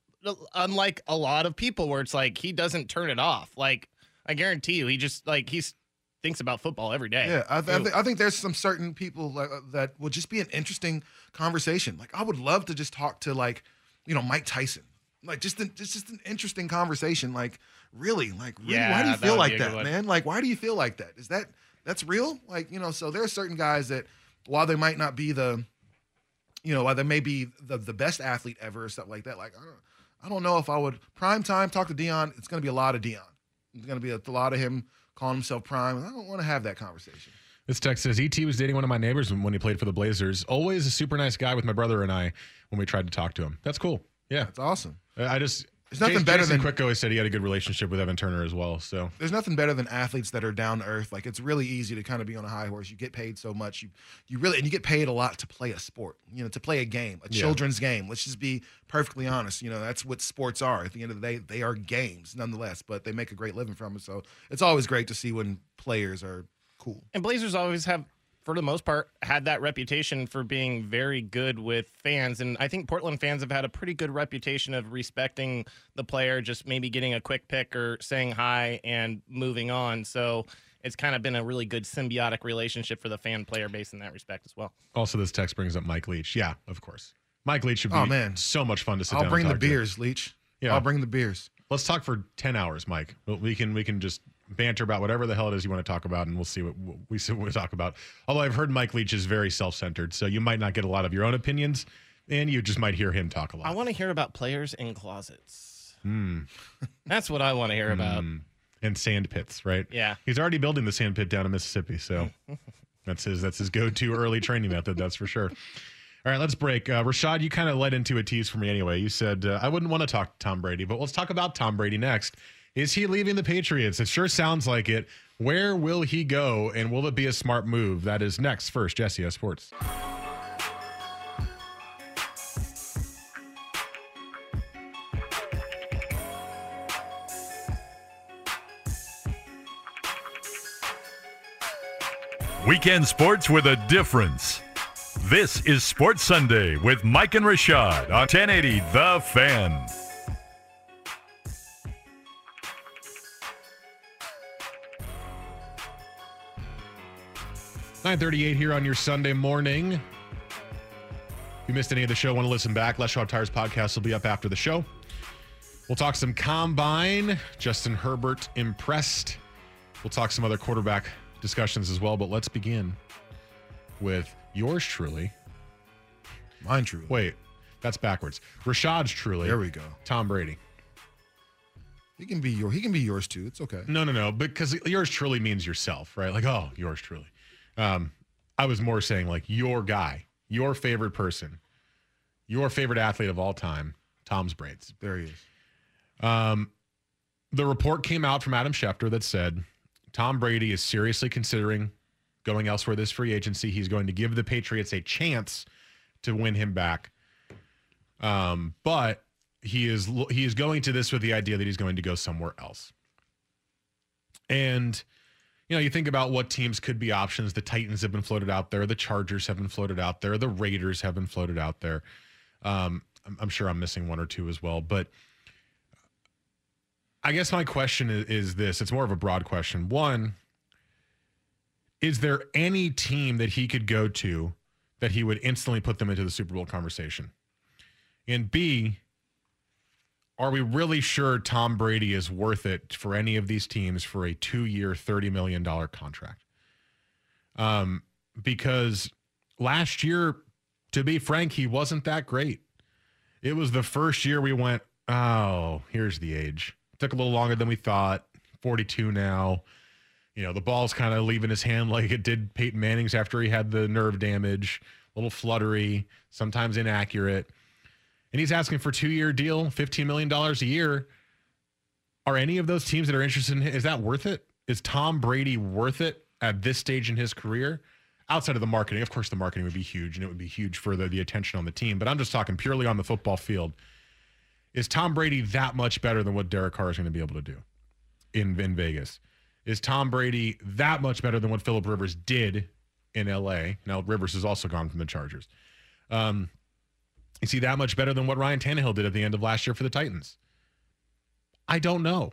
S6: unlike a lot of people where it's like he doesn't turn it off. Like I guarantee you, he just like he's thinks about football every day.
S5: yeah, I, I,
S6: Dude.
S5: think, I think there's some certain people like, uh, that would just be an interesting conversation. Like I would love to just talk to like, you know, Mike Tyson. Like just an, just just an interesting conversation. Like really, like really, why do you feel like
S6: be a good
S5: that,
S6: one.
S5: man? Like why do you feel like that? Is that that's real? Like you know, so there are certain guys that while they might not be the, you know, while they may be the the best athlete ever or stuff like that. Like I don't, I don't know if I would prime time talk to Deion. It's going to be a lot of Deion. It's going to be a, lot of him calling himself prime. I don't want to have that conversation.
S4: This text says ET was dating one of my neighbors when when he played for the Blazers. Always a super nice guy with my brother and I when we tried to talk to him. That's cool. Yeah,
S5: That's awesome.
S4: I I just
S5: There's nothing
S4: Jason-
S5: better
S4: Jason
S5: than-
S4: Quick always said he had a good relationship with Evan Turner as well. So
S5: There's nothing better than athletes that are down to earth. Like it's really easy to kind of be on a high horse. You get paid so much. You you really and you get paid a lot to play a sport. You know, to play a game, a
S4: Yeah.
S5: children's game. Let's just be perfectly honest. You know, that's what sports are. At the end of the day, they are games nonetheless, but they make a great living from it. So it's always great to see when players are cool.
S6: And Blazers always have, for the most part, had that reputation for being very good with fans. And I think Portland fans have had a pretty good reputation of respecting the player, just maybe getting a quick pick or saying hi and moving on. So it's kind of been a really good symbiotic relationship for the fan player base in that respect as well.
S4: also this text brings up Mike Leach. Yeah, of course. Mike Leach should oh, be
S5: Oh, man.
S4: so much fun to sit down.
S5: I'll bring
S4: and
S5: the
S4: talk to.
S5: beers, Leach.
S4: Yeah.
S5: I'll bring the beers.
S4: Let's talk for ten hours, Mike. We can we can just banter about whatever the hell it is you want to talk about, and we'll see what we see what we talk about. Although I've heard Mike Leach is very self centered, so you might not get a lot of your own opinions, and you just might hear him talk a lot.
S6: I want to hear about players in closets.
S4: Hmm.
S6: That's what I want to hear about.
S4: Mm. And sand pits, right?
S6: Yeah.
S4: He's already building the sand pit down in Mississippi, so that's his that's his go to early training method. That's for sure. All right, let's break. Uh, Rashad, you kind of led into a tease for me anyway. You said uh, I wouldn't want to talk to Tom Brady, but let's talk about Tom Brady next. Is he leaving the Patriots? It sure sounds like it. Where will he go, and will it be a smart move? That is next. First, Jesse S. Sports.
S3: Weekend sports with a difference. This is Sports Sunday with Mike and Rashad on 1080 The Fan.
S4: 938 here on your Sunday morning. If you missed any of the show, want to listen back, Les Schwab Tires podcast will be up after the show. We'll talk some combine. Justin Herbert impressed. We'll talk some other quarterback discussions as well, but let's begin with yours truly.
S5: Mine truly.
S4: Wait, that's backwards. Rashad's truly.
S5: There we go.
S4: Tom Brady.
S5: He can be your. He can be yours too. It's okay.
S4: No, no, no. Because yours truly means yourself, right? Like, oh, yours truly. Um, I was more saying like your guy, your favorite person, your favorite athlete of all time, Tom's braids.
S5: There he is.
S4: Um, the report came out from Adam Schefter that said Tom Brady is seriously considering going elsewhere this free agency. He's going to give the Patriots a chance to win him back. Um, but he is he is going to this with the idea that he's going to go somewhere else. And you know, you think about what teams could be options. The Titans have been floated out there. The Chargers have been floated out there. The Raiders have been floated out there. Um, I'm, I'm sure I'm missing one or two as well, but I guess my question is, is this. It's more of a broad question. One, is there any team that he could go to that he would instantly put them into the Super Bowl conversation? And B, are we really sure Tom Brady is worth it for any of these teams for a two-year, thirty million dollar contract? Um, because last year, to be frank, he wasn't that great. It was the first year we went, oh, here's the age. took a little longer than we thought. Forty-two now. You know, the ball's kind of leaving his hand like it did Peyton Manning's after he had the nerve damage. A little fluttery, sometimes inaccurate and he's asking for two year deal, $15 million a year. Are any of those teams that are interested in him, is that worth it? Is Tom Brady worth it at this stage in his career? Outside of the marketing, of course, the marketing would be huge and it would be huge for the, the attention on the team. But I'm just talking purely on the football field. Is Tom Brady that much better than what Derek Carr is going to be able to do in, in Vegas? Is Tom Brady that much better than what Philip Rivers did in LA? Now, Rivers has also gone from the Chargers. Um, is he that much better than what Ryan Tannehill did at the end of last year for the Titans? I don't know.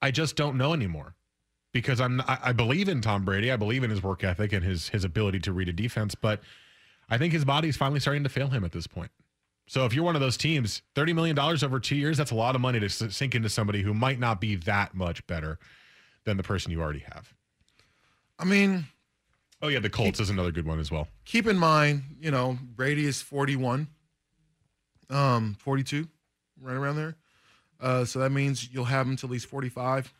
S4: I just don't know anymore because I'm I, believe in Tom Brady. I believe in his work ethic and his his ability to read a defense, but I think his body's finally starting to fail him at this point. So if you're one of those teams, $30 million over two years, that's a lot of money to sink into somebody who might not be that much better than the person you already have.
S5: I mean,
S4: oh yeah, the Colts keep, is another good one as well.
S5: Keep in mind, you know, Brady is 41 um, 42, right around there. Uh, so that means you'll have him till he's 45,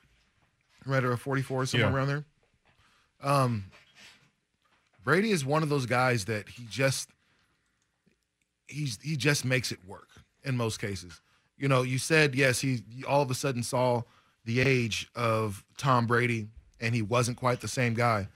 S5: right around 44, somewhere yeah. around there. Um, Brady is one of those guys that he just he's he just makes it work in most cases. You know, you said yes, he all of a sudden saw the age of Tom Brady and he wasn't quite the same guy.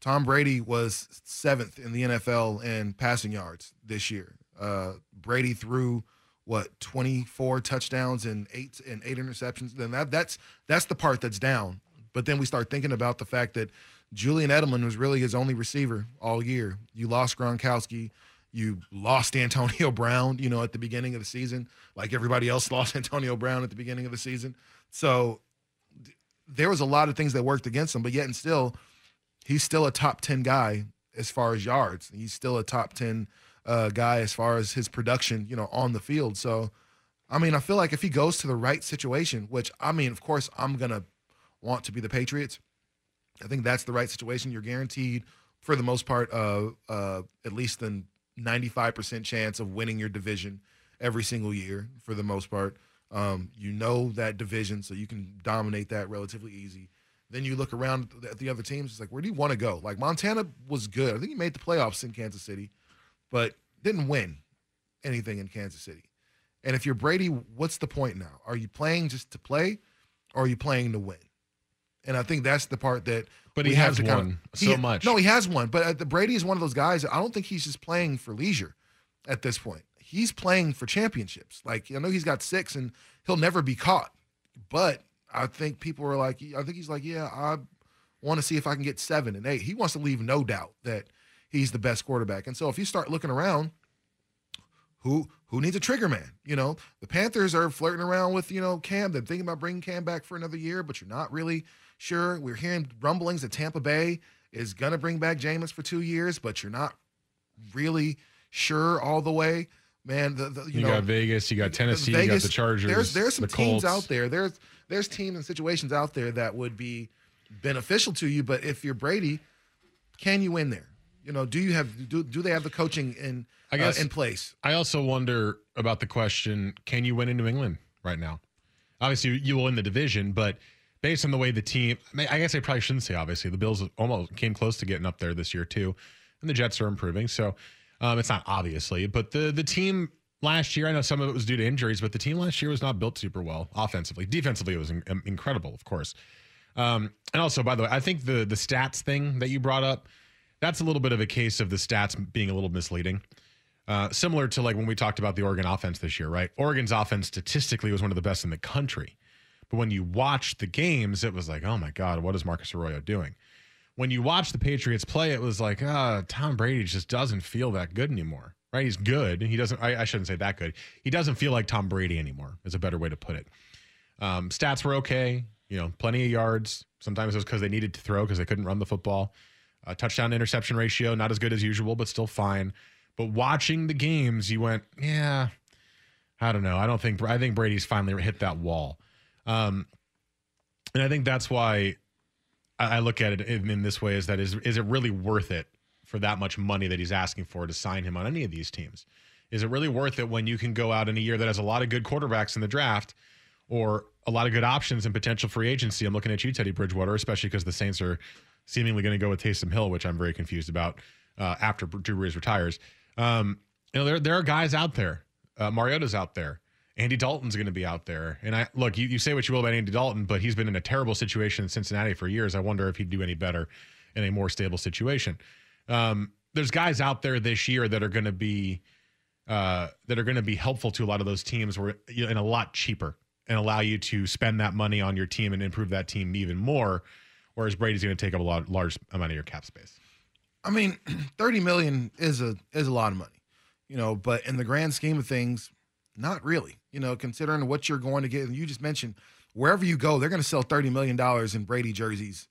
S5: Tom Brady was seventh in the NFL in passing yards this year. Uh, Brady threw what 24 touchdowns and eight and eight interceptions. Then that that's that's the part that's down. But then we start thinking about the fact that Julian Edelman was really his only receiver all year. You lost Gronkowski. You lost Antonio Brown, you know, at the beginning of the season, like everybody else lost Antonio Brown at the beginning of the season. So there was a lot of things that worked against him, but yet and still, he's still a top 10 guy as far as yards. He's still a top 10 uh, guy as far as his production, you know, on the field. So, I mean, I feel like if he goes to the right situation, which I mean, of course, I'm gonna want to be the Patriots. I think that's the right situation. You're guaranteed, for the most part, uh, uh, at least a 95% chance of winning your division every single year. For the most part, um, you know that division, so you can dominate that relatively easy. Then you look around at the other teams. It's like, where do you want to go? Like Montana was good. I think he made the playoffs in Kansas City but didn't win anything in Kansas City. And if you're Brady, what's the point now? Are you playing just to play or are you playing to win? And I think that's the part that
S4: but he has won kind of, so
S5: he,
S4: much.
S5: No, he has won. But uh, the Brady is one of those guys. I don't think he's just playing for leisure at this point. He's playing for championships. Like I know he's got six, and he'll never be caught. But I think people are like, I think he's like, yeah, I want to see if I can get seven and eight. He wants to leave no doubt that he's the best quarterback. And so if you start looking around, who who needs a trigger man? You know, the Panthers are flirting around with you know Cam. They're thinking about bringing Cam back for another year, but you're not really sure. We're hearing rumblings that Tampa Bay is going to bring back Jameis for two years, but you're not really sure all the way. Man, the, the you,
S4: You,
S5: know,
S4: got Vegas, you got Tennessee, you got the Chargers.
S5: There's there's some
S4: the
S5: teams out there. There's there's teams and situations out there that would be beneficial to you. But if you're Brady, can you win there? You know, do you have do do they have the coaching in
S4: I guess
S5: uh, in place?
S4: I also wonder about the question: Can you win in New England right now? Obviously, you will win the division, but based on the way the team, I, mean, I guess I probably shouldn't say. Obviously, the Bills almost came close to getting up there this year too, and the Jets are improving. So um, it's not obviously, but the the team last year, I know some of it was due to injuries, but the team last year was not built super well offensively. Defensively, it was in, incredible, of course. Um, and also, by the way, I think the the stats thing that you brought up, that's a little bit of a case of the stats being a little misleading. Uh, similar to like when we talked about the Oregon offense this year, right? Oregon's offense statistically was one of the best in the country. But when you watched the games, it was like, oh my God, what is Marcus Arroyo doing? When you watch the Patriots play, it was like, ah, Tom Brady just doesn't feel that good anymore, right? He's good. He doesn't, I, I shouldn't say that good. He doesn't feel like Tom Brady anymore, is a better way to put it. Um, stats were okay, you know, plenty of yards. Sometimes it was because they needed to throw because they couldn't run the football. Uh, touchdown interception ratio, not as good as usual, but still fine. But watching the games, you went, yeah, I don't know. I don't think I think Brady's finally hit that wall, um, and I think that's why I, I look at it in, in this way: is that is is it really worth it for that much money that he's asking for to sign him on any of these teams? Is it really worth it when you can go out in a year that has a lot of good quarterbacks in the draft, or a lot of good options and potential free agency? I'm looking at you, Teddy Bridgewater, especially because the Saints are seemingly going to go with Taysom Hill, which I'm very confused about uh, after Drew Brees retires. Um, you know, there there are guys out there. Uh, Mariota's out there. Andy Dalton's going to be out there. And I look, you, you say what you will about Andy Dalton, but he's been in a terrible situation in Cincinnati for years. I wonder if he'd do any better in a more stable situation. Um, there's guys out there this year that are going to be uh, that are going to be helpful to a lot of those teams, where you know, and a lot cheaper, and allow you to spend that money on your team and improve that team even more. Whereas Brady's going to take up a lot, large amount of your cap space.
S5: I mean, thirty million is a is a lot of money, you know. But in the grand scheme of things, not really. You know, considering what you're going to get, and you just mentioned wherever you go, they're going to sell thirty million dollars in Brady jerseys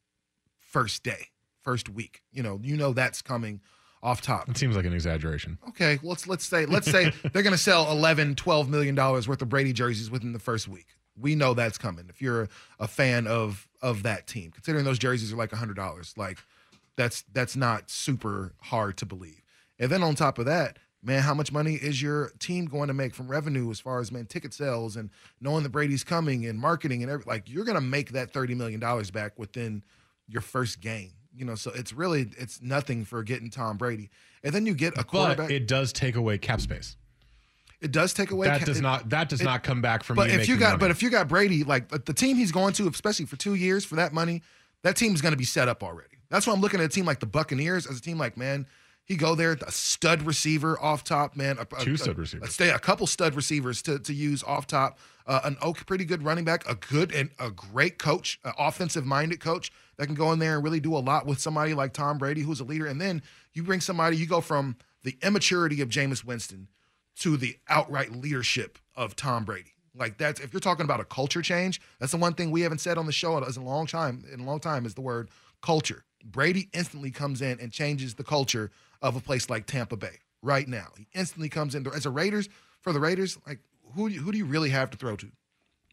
S5: first day, first week. You know, you know that's coming off top.
S4: It seems like an exaggeration.
S5: Okay, let's let's say let's say they're going to sell 11, 12 million dollars worth of Brady jerseys within the first week. We know that's coming. If you're a fan of of that team, considering those jerseys are like hundred dollars, like that's that's not super hard to believe. And then on top of that, man, how much money is your team going to make from revenue as far as man ticket sales and knowing that Brady's coming and marketing and every like you're going to make that thirty million dollars back within your first game. You know, so it's really it's nothing for getting Tom Brady, and then you get a quarterback.
S4: But it does take away cap space.
S5: It does take away.
S4: That does
S5: it-
S4: not. That does
S5: it-
S4: not come back from.
S5: But if you got,
S4: money.
S5: but if you got Brady, like the- team he's going to, especially for two years for that money, that team's going to be set up already. That's why I'm looking at a team like the Buccaneers as a team like man. He go there, a stud receiver off top, man. A, a-
S4: Two stud
S5: a-
S4: receivers.
S5: A, stay a couple stud receivers to, to use off top. Uh, an okay, pretty good running back, a good and a great coach, an offensive minded coach that can go in there and really do a lot with somebody like Tom Brady, who's a leader. And then you bring somebody, you go from the immaturity of Jameis Winston to the outright leadership of Tom Brady. Like that's if you're talking about a culture change, that's the one thing we haven't said on the show in a long time. In a long time is the word culture. Brady instantly comes in and changes the culture of a place like Tampa Bay right now. He instantly comes in as a Raiders for the Raiders. Like who do you, who do you really have to throw to?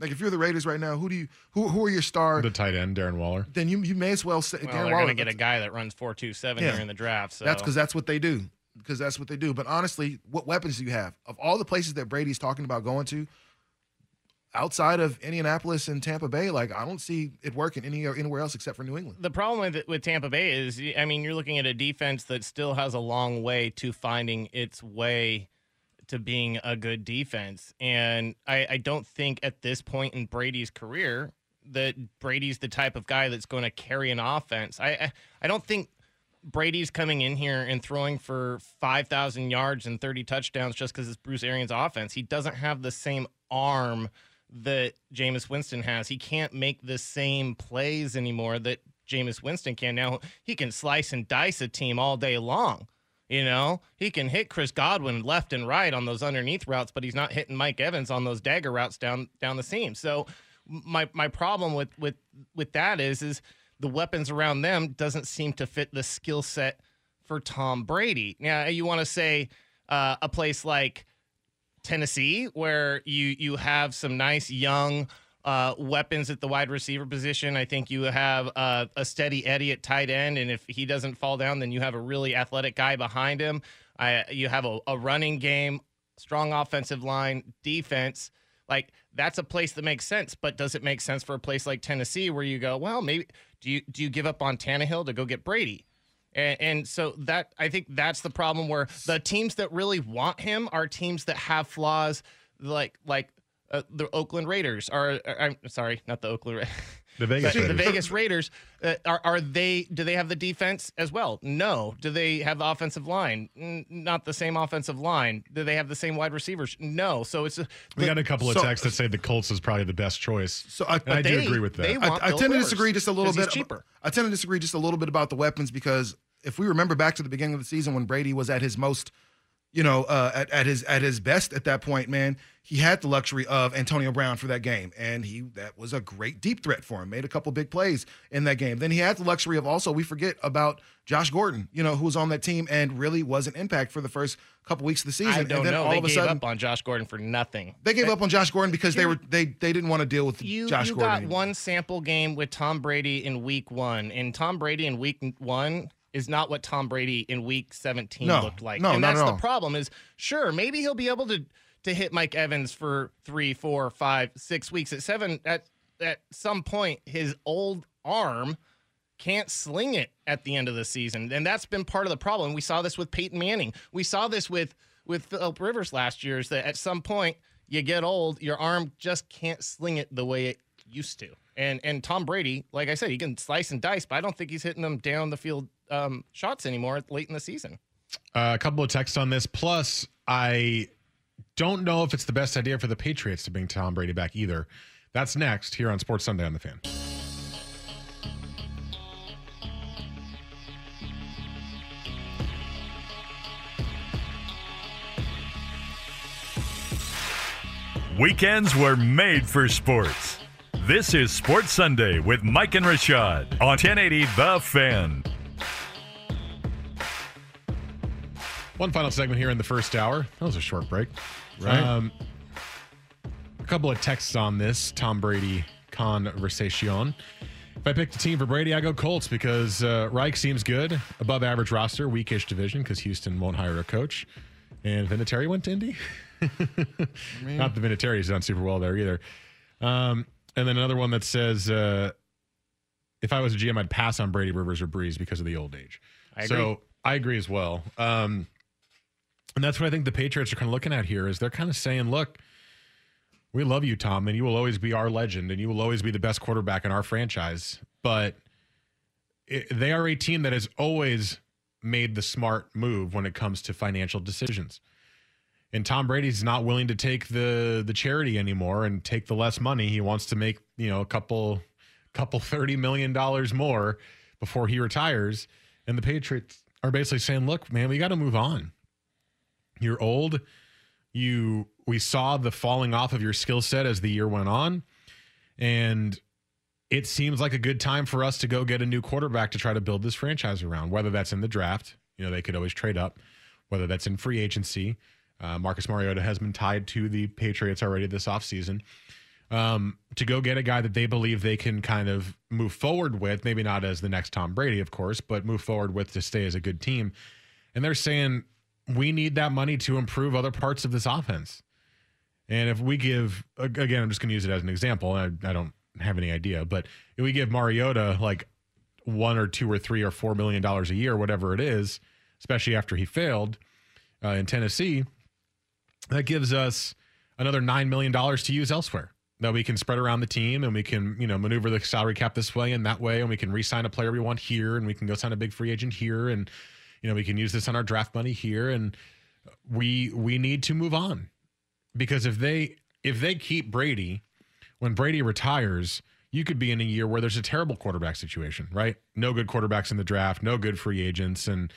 S5: Like if you're the Raiders right now, who do you who who are your star?
S4: the tight end Darren Waller.
S5: Then you you may as well say
S6: Well,
S5: Darren
S6: they're
S5: Waller.
S6: going to get a guy that runs four two seven
S5: Yeah.
S6: here in the draft. So
S5: That's because that's what they do. Because that's what they do. But honestly, what weapons do you have? Of all the places that Brady's talking about going to, outside of Indianapolis and Tampa Bay, like I don't see it working any anywhere else except for New England.
S6: The problem with with Tampa Bay is, I mean, you're looking at a defense that still has a long way to finding its way to being a good defense, and I, I don't think at this point in Brady's career that Brady's the type of guy that's going to carry an offense. I, I I don't think Brady's coming in here and throwing for 5,000 yards and 30 touchdowns just because it's Bruce Arians' offense. He doesn't have the same arm that Jameis Winston has. He can't make the same plays anymore that Jameis Winston can. Now, he can slice and dice a team all day long. You know, he can hit Chris Godwin left and right on those underneath routes, but he's not hitting Mike Evans on those dagger routes down down the seam. So my my problem with with with that is is the weapons around them doesn't seem to fit the skill set for Tom Brady. Now, you want to say uh, a place like Tennessee, where you you have some nice young uh, weapons at the wide receiver position. I think you have uh, a steady Eddie at tight end, and if he doesn't fall down, then you have a really athletic guy behind him. I, you have a, a running game, strong offensive line, defense. Like that's a place that makes sense. But does it make sense for a place like Tennessee where you go, well, maybe do you do you give up on Tannehill to go get Brady? And, and, so that I think that's the problem where the teams that really want him are teams that have flaws, like like uh, the Oakland Raiders are. I'm sorry, not the Oakland. Raiders.
S4: The Vegas
S6: the
S4: Raiders.
S6: Vegas Raiders uh, are are they? Do they have the defense as well? No. Do they have the offensive line? N- not the same offensive line. Do they have the same wide receivers? No. So it's a,
S4: We got a couple of
S5: so-
S4: texts that say the Colts is probably the best choice.
S5: So I,
S4: And I do agree with that.
S5: I, I tend to disagree just a little
S6: 'cause he's
S5: bit.
S6: cheaper.
S5: I tend to disagree just a little bit about the weapons because if we remember back to the beginning of the season when Brady was at his most, you know, uh, at, at his at his best at that point, man, he had the luxury of Antonio Brown for that game, and he that was a great deep threat for him. Made a couple big plays in that game. Then he had the luxury of also we forget about Josh Gordon, you know, who was on that team and really was an impact for the first couple weeks of the season.
S6: I don't
S5: and then
S6: know.
S5: all
S6: They
S5: of a
S6: gave
S5: sudden
S6: up on Josh Gordon for nothing.
S5: they gave up on Josh Gordon because they were they they didn't want to deal with
S6: You,
S5: Josh
S6: you
S5: Gordon.
S6: got
S5: anymore.
S6: one sample game with Tom Brady in week one, and Tom Brady in week one is not what Tom Brady in week 17
S5: No,
S6: looked like.
S5: no,
S6: and that's
S5: at
S6: the problem is sure, maybe he'll be able to to hit Mike Evans for three, four, five, six weeks. At seven, at at some point, his old arm can't sling it at the end of the season, and that's been part of the problem. We saw this with Peyton Manning. We saw this with with Philip Rivers last year. Is that at some point you get old, your arm just can't sling it the way it used to. And and Tom Brady, like I said, he can slice and dice, but I don't think he's hitting them down the field um, shots anymore late in the season.
S4: Uh, a couple of texts on this. Plus, I don't know if it's the best idea for the Patriots to bring Tom Brady back either. That's next here on Sports Sunday on the Fan.
S3: Weekends were made for sports. This is Sports Sunday with Mike and Rashad on 1080 The Fan.
S4: One final segment here in the first hour. That was a short break.
S5: Right.
S4: Um, a couple of texts on this Tom Brady conversation. If I picked a team for Brady, I go Colts because uh, Reich seems good, above average roster, weakish division because Houston won't hire a coach, and Vinatieri went to Indy. Not the Vinatieri's done super well there either. Um, and then another one that says, uh, if I was a GM, I'd pass on Brady, Rivers, or Brees because of the old age.
S6: I agree.
S4: So I agree as well. Um, and that's what I think the Patriots are kind of looking at here is they're kind of saying, look, we love you, Tom, and you will always be our legend, and you will always be the best quarterback in our franchise. But it, they are a team that has always made the smart move when it comes to financial decisions. And Tom Brady's not willing to take the the charity anymore and take the less money. He wants to make you know a couple couple thirty million dollars more before he retires. And the Patriots are basically saying, "Look, man, we got to move on. You're old. You we saw the falling off of your skill set as the year went on, and it seems like a good time for us to go get a new quarterback to try to build this franchise around. Whether that's in the draft, you know, they could always trade up. Whether that's in free agency, uh, Marcus Mariota has been tied to the Patriots already this offseason. Um, to go get a guy that they believe they can kind of move forward with, maybe not as the next Tom Brady, of course, but move forward with to stay as a good team. And they're saying we need that money to improve other parts of this offense. And if we give, again, I'm just going to use it as an example. I, I don't have any idea, but if we give Mariota like one or two or three or four million dollars a year, whatever it is, especially after he failed uh, in Tennessee, that gives us another nine million dollars to use elsewhere that we can spread around the team and we can you know maneuver the salary cap this way and that way and we can re-sign a player we want here and we can go sign a big free agent here and you know we can use this on our draft money here and we we need to move on. Because if they if they keep Brady when Brady retires you could be in a year where there's a terrible quarterback situation right? No good quarterbacks in the draft no good free agents and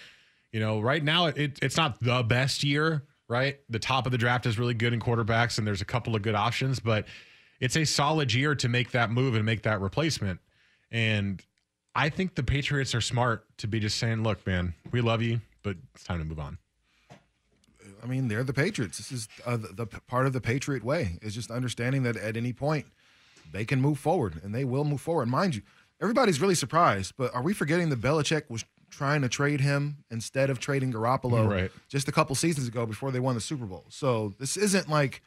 S4: you know right now it, it's not the best year right? The top of the draft is really good in quarterbacks and there's a couple of good options but it's a solid year to make that move and make that replacement. And I think the Patriots are smart to be just saying, "Look, man, we love you, but it's time to move on."
S5: I mean, they're the Patriots. This is uh, the, the part of the Patriot way is just understanding that at any point they can move forward and they will move forward. Mind you, everybody's really surprised, but are we forgetting that Belichick was trying to trade him instead of trading Garoppolo
S4: right.
S5: just a couple seasons ago before they won the Super Bowl? So this isn't like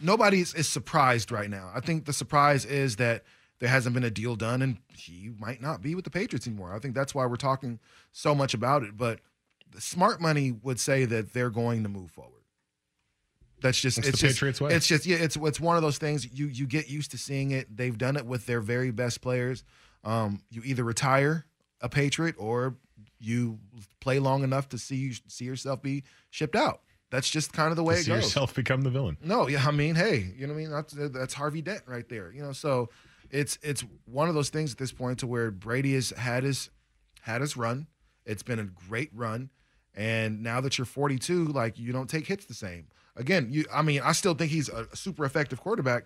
S5: nobody is, is surprised right now. I think the surprise is that there hasn't been a deal done and he might not be with the Patriots anymore. I think that's why we're talking so much about it. But the smart money would say that they're going to move forward. That's just
S4: it's,
S5: it's
S4: the
S5: just,
S4: Patriots way.
S5: It's just yeah, it's it's one of those things you you get used to seeing it. They've done it with their very best players. Um, you either retire a Patriot or you play long enough to see you see yourself be shipped out. That's just kind of the way
S4: to
S5: it
S4: see
S5: goes.
S4: yourself become the villain.
S5: No, yeah, I mean, hey, you know what I mean? That's that's Harvey Dent right there. You know, so it's it's one of those things at this point to where Brady has had his had his run. It's been a great run, and now that you're 42, like you don't take hits the same. Again, you I mean, I still think he's a super effective quarterback,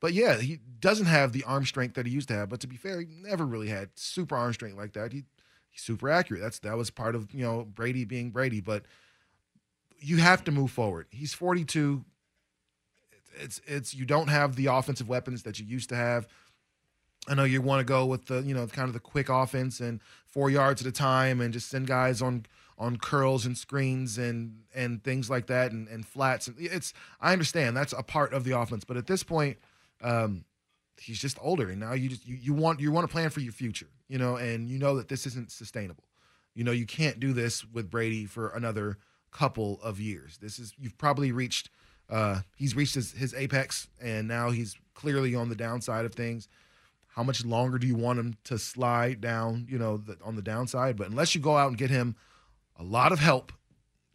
S5: but yeah, he doesn't have the arm strength that he used to have. But to be fair, he never really had super arm strength like that. He he's super accurate. That's that was part of you know Brady being Brady, but you have to move forward. He's 42. It's it's you don't have the offensive weapons that you used to have. I know you want to go with the you know kind of the quick offense and four yards at a time and just send guys on on curls and screens and and things like that and, and flats. and It's I understand that's a part of the offense, but at this point, um, he's just older and now you just you, you want you want to plan for your future, you know, and you know that this isn't sustainable. You know, you can't do this with Brady for another couple of years. This is you've probably reached uh he's reached his, his apex and now he's clearly on the downside of things. How much longer do you want him to slide down, you know, the, on the downside? But unless you go out and get him a lot of help,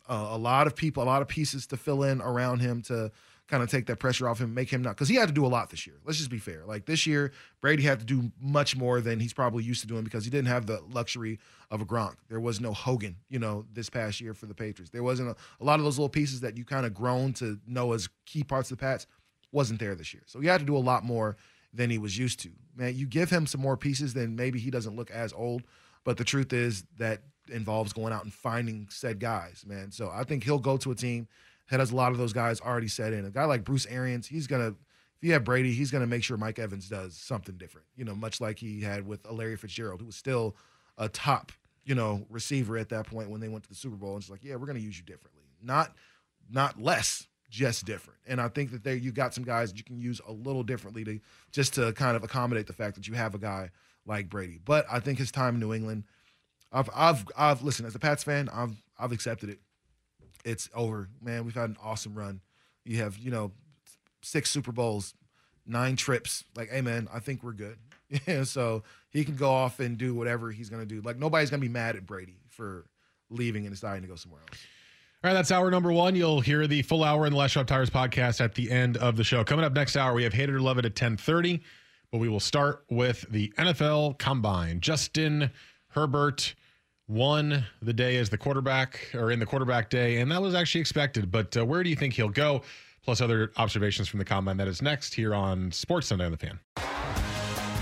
S5: uh, a lot of people, a lot of pieces to fill in around him to kind of take that pressure off him, make him not because he had to do a lot this year. Let's just be fair. Like this year, Brady had to do much more than he's probably used to doing because he didn't have the luxury of a Gronk. There was no Hogan, you know, this past year for the Patriots. There wasn't a, a lot of those little pieces that you kind of grown to know as key parts of the Pats wasn't there this year. So he had to do a lot more than he was used to. Man, you give him some more pieces, then maybe he doesn't look as old. But the truth is that involves going out and finding said guys, man. So I think he'll go to a team that has a lot of those guys already set in. A guy like Bruce Arians, he's gonna if you have Brady, he's gonna make sure Mike Evans does something different. You know, much like he had with Larry Fitzgerald, who was still a top, you know, receiver at that point when they went to the Super Bowl. And it's like, yeah, we're gonna use you differently, not not less, just different. And I think that there you got some guys that you can use a little differently to just to kind of accommodate the fact that you have a guy like Brady. But I think his time in New England, I've I've I've listened as a Pats fan, I've I've accepted it. It's over, man. We've had an awesome run. You have, you know, six Super Bowls, nine trips. Like, hey man, I think we're good. Yeah, so he can go off and do whatever he's gonna do. Like nobody's gonna be mad at Brady for leaving and deciding to go somewhere else.
S4: All right, that's hour number one. You'll hear the full hour in the Les Schwab Tires podcast at the end of the show. Coming up next hour, we have Hate It or Love It at 1030, but we will start with the NFL Combine. Justin Herbert won the day as the quarterback, or in the quarterback day, and that was actually expected. But uh, where do you think he'll go? Plus other observations from the Combine. That is next here on Sports Sunday on the Fan.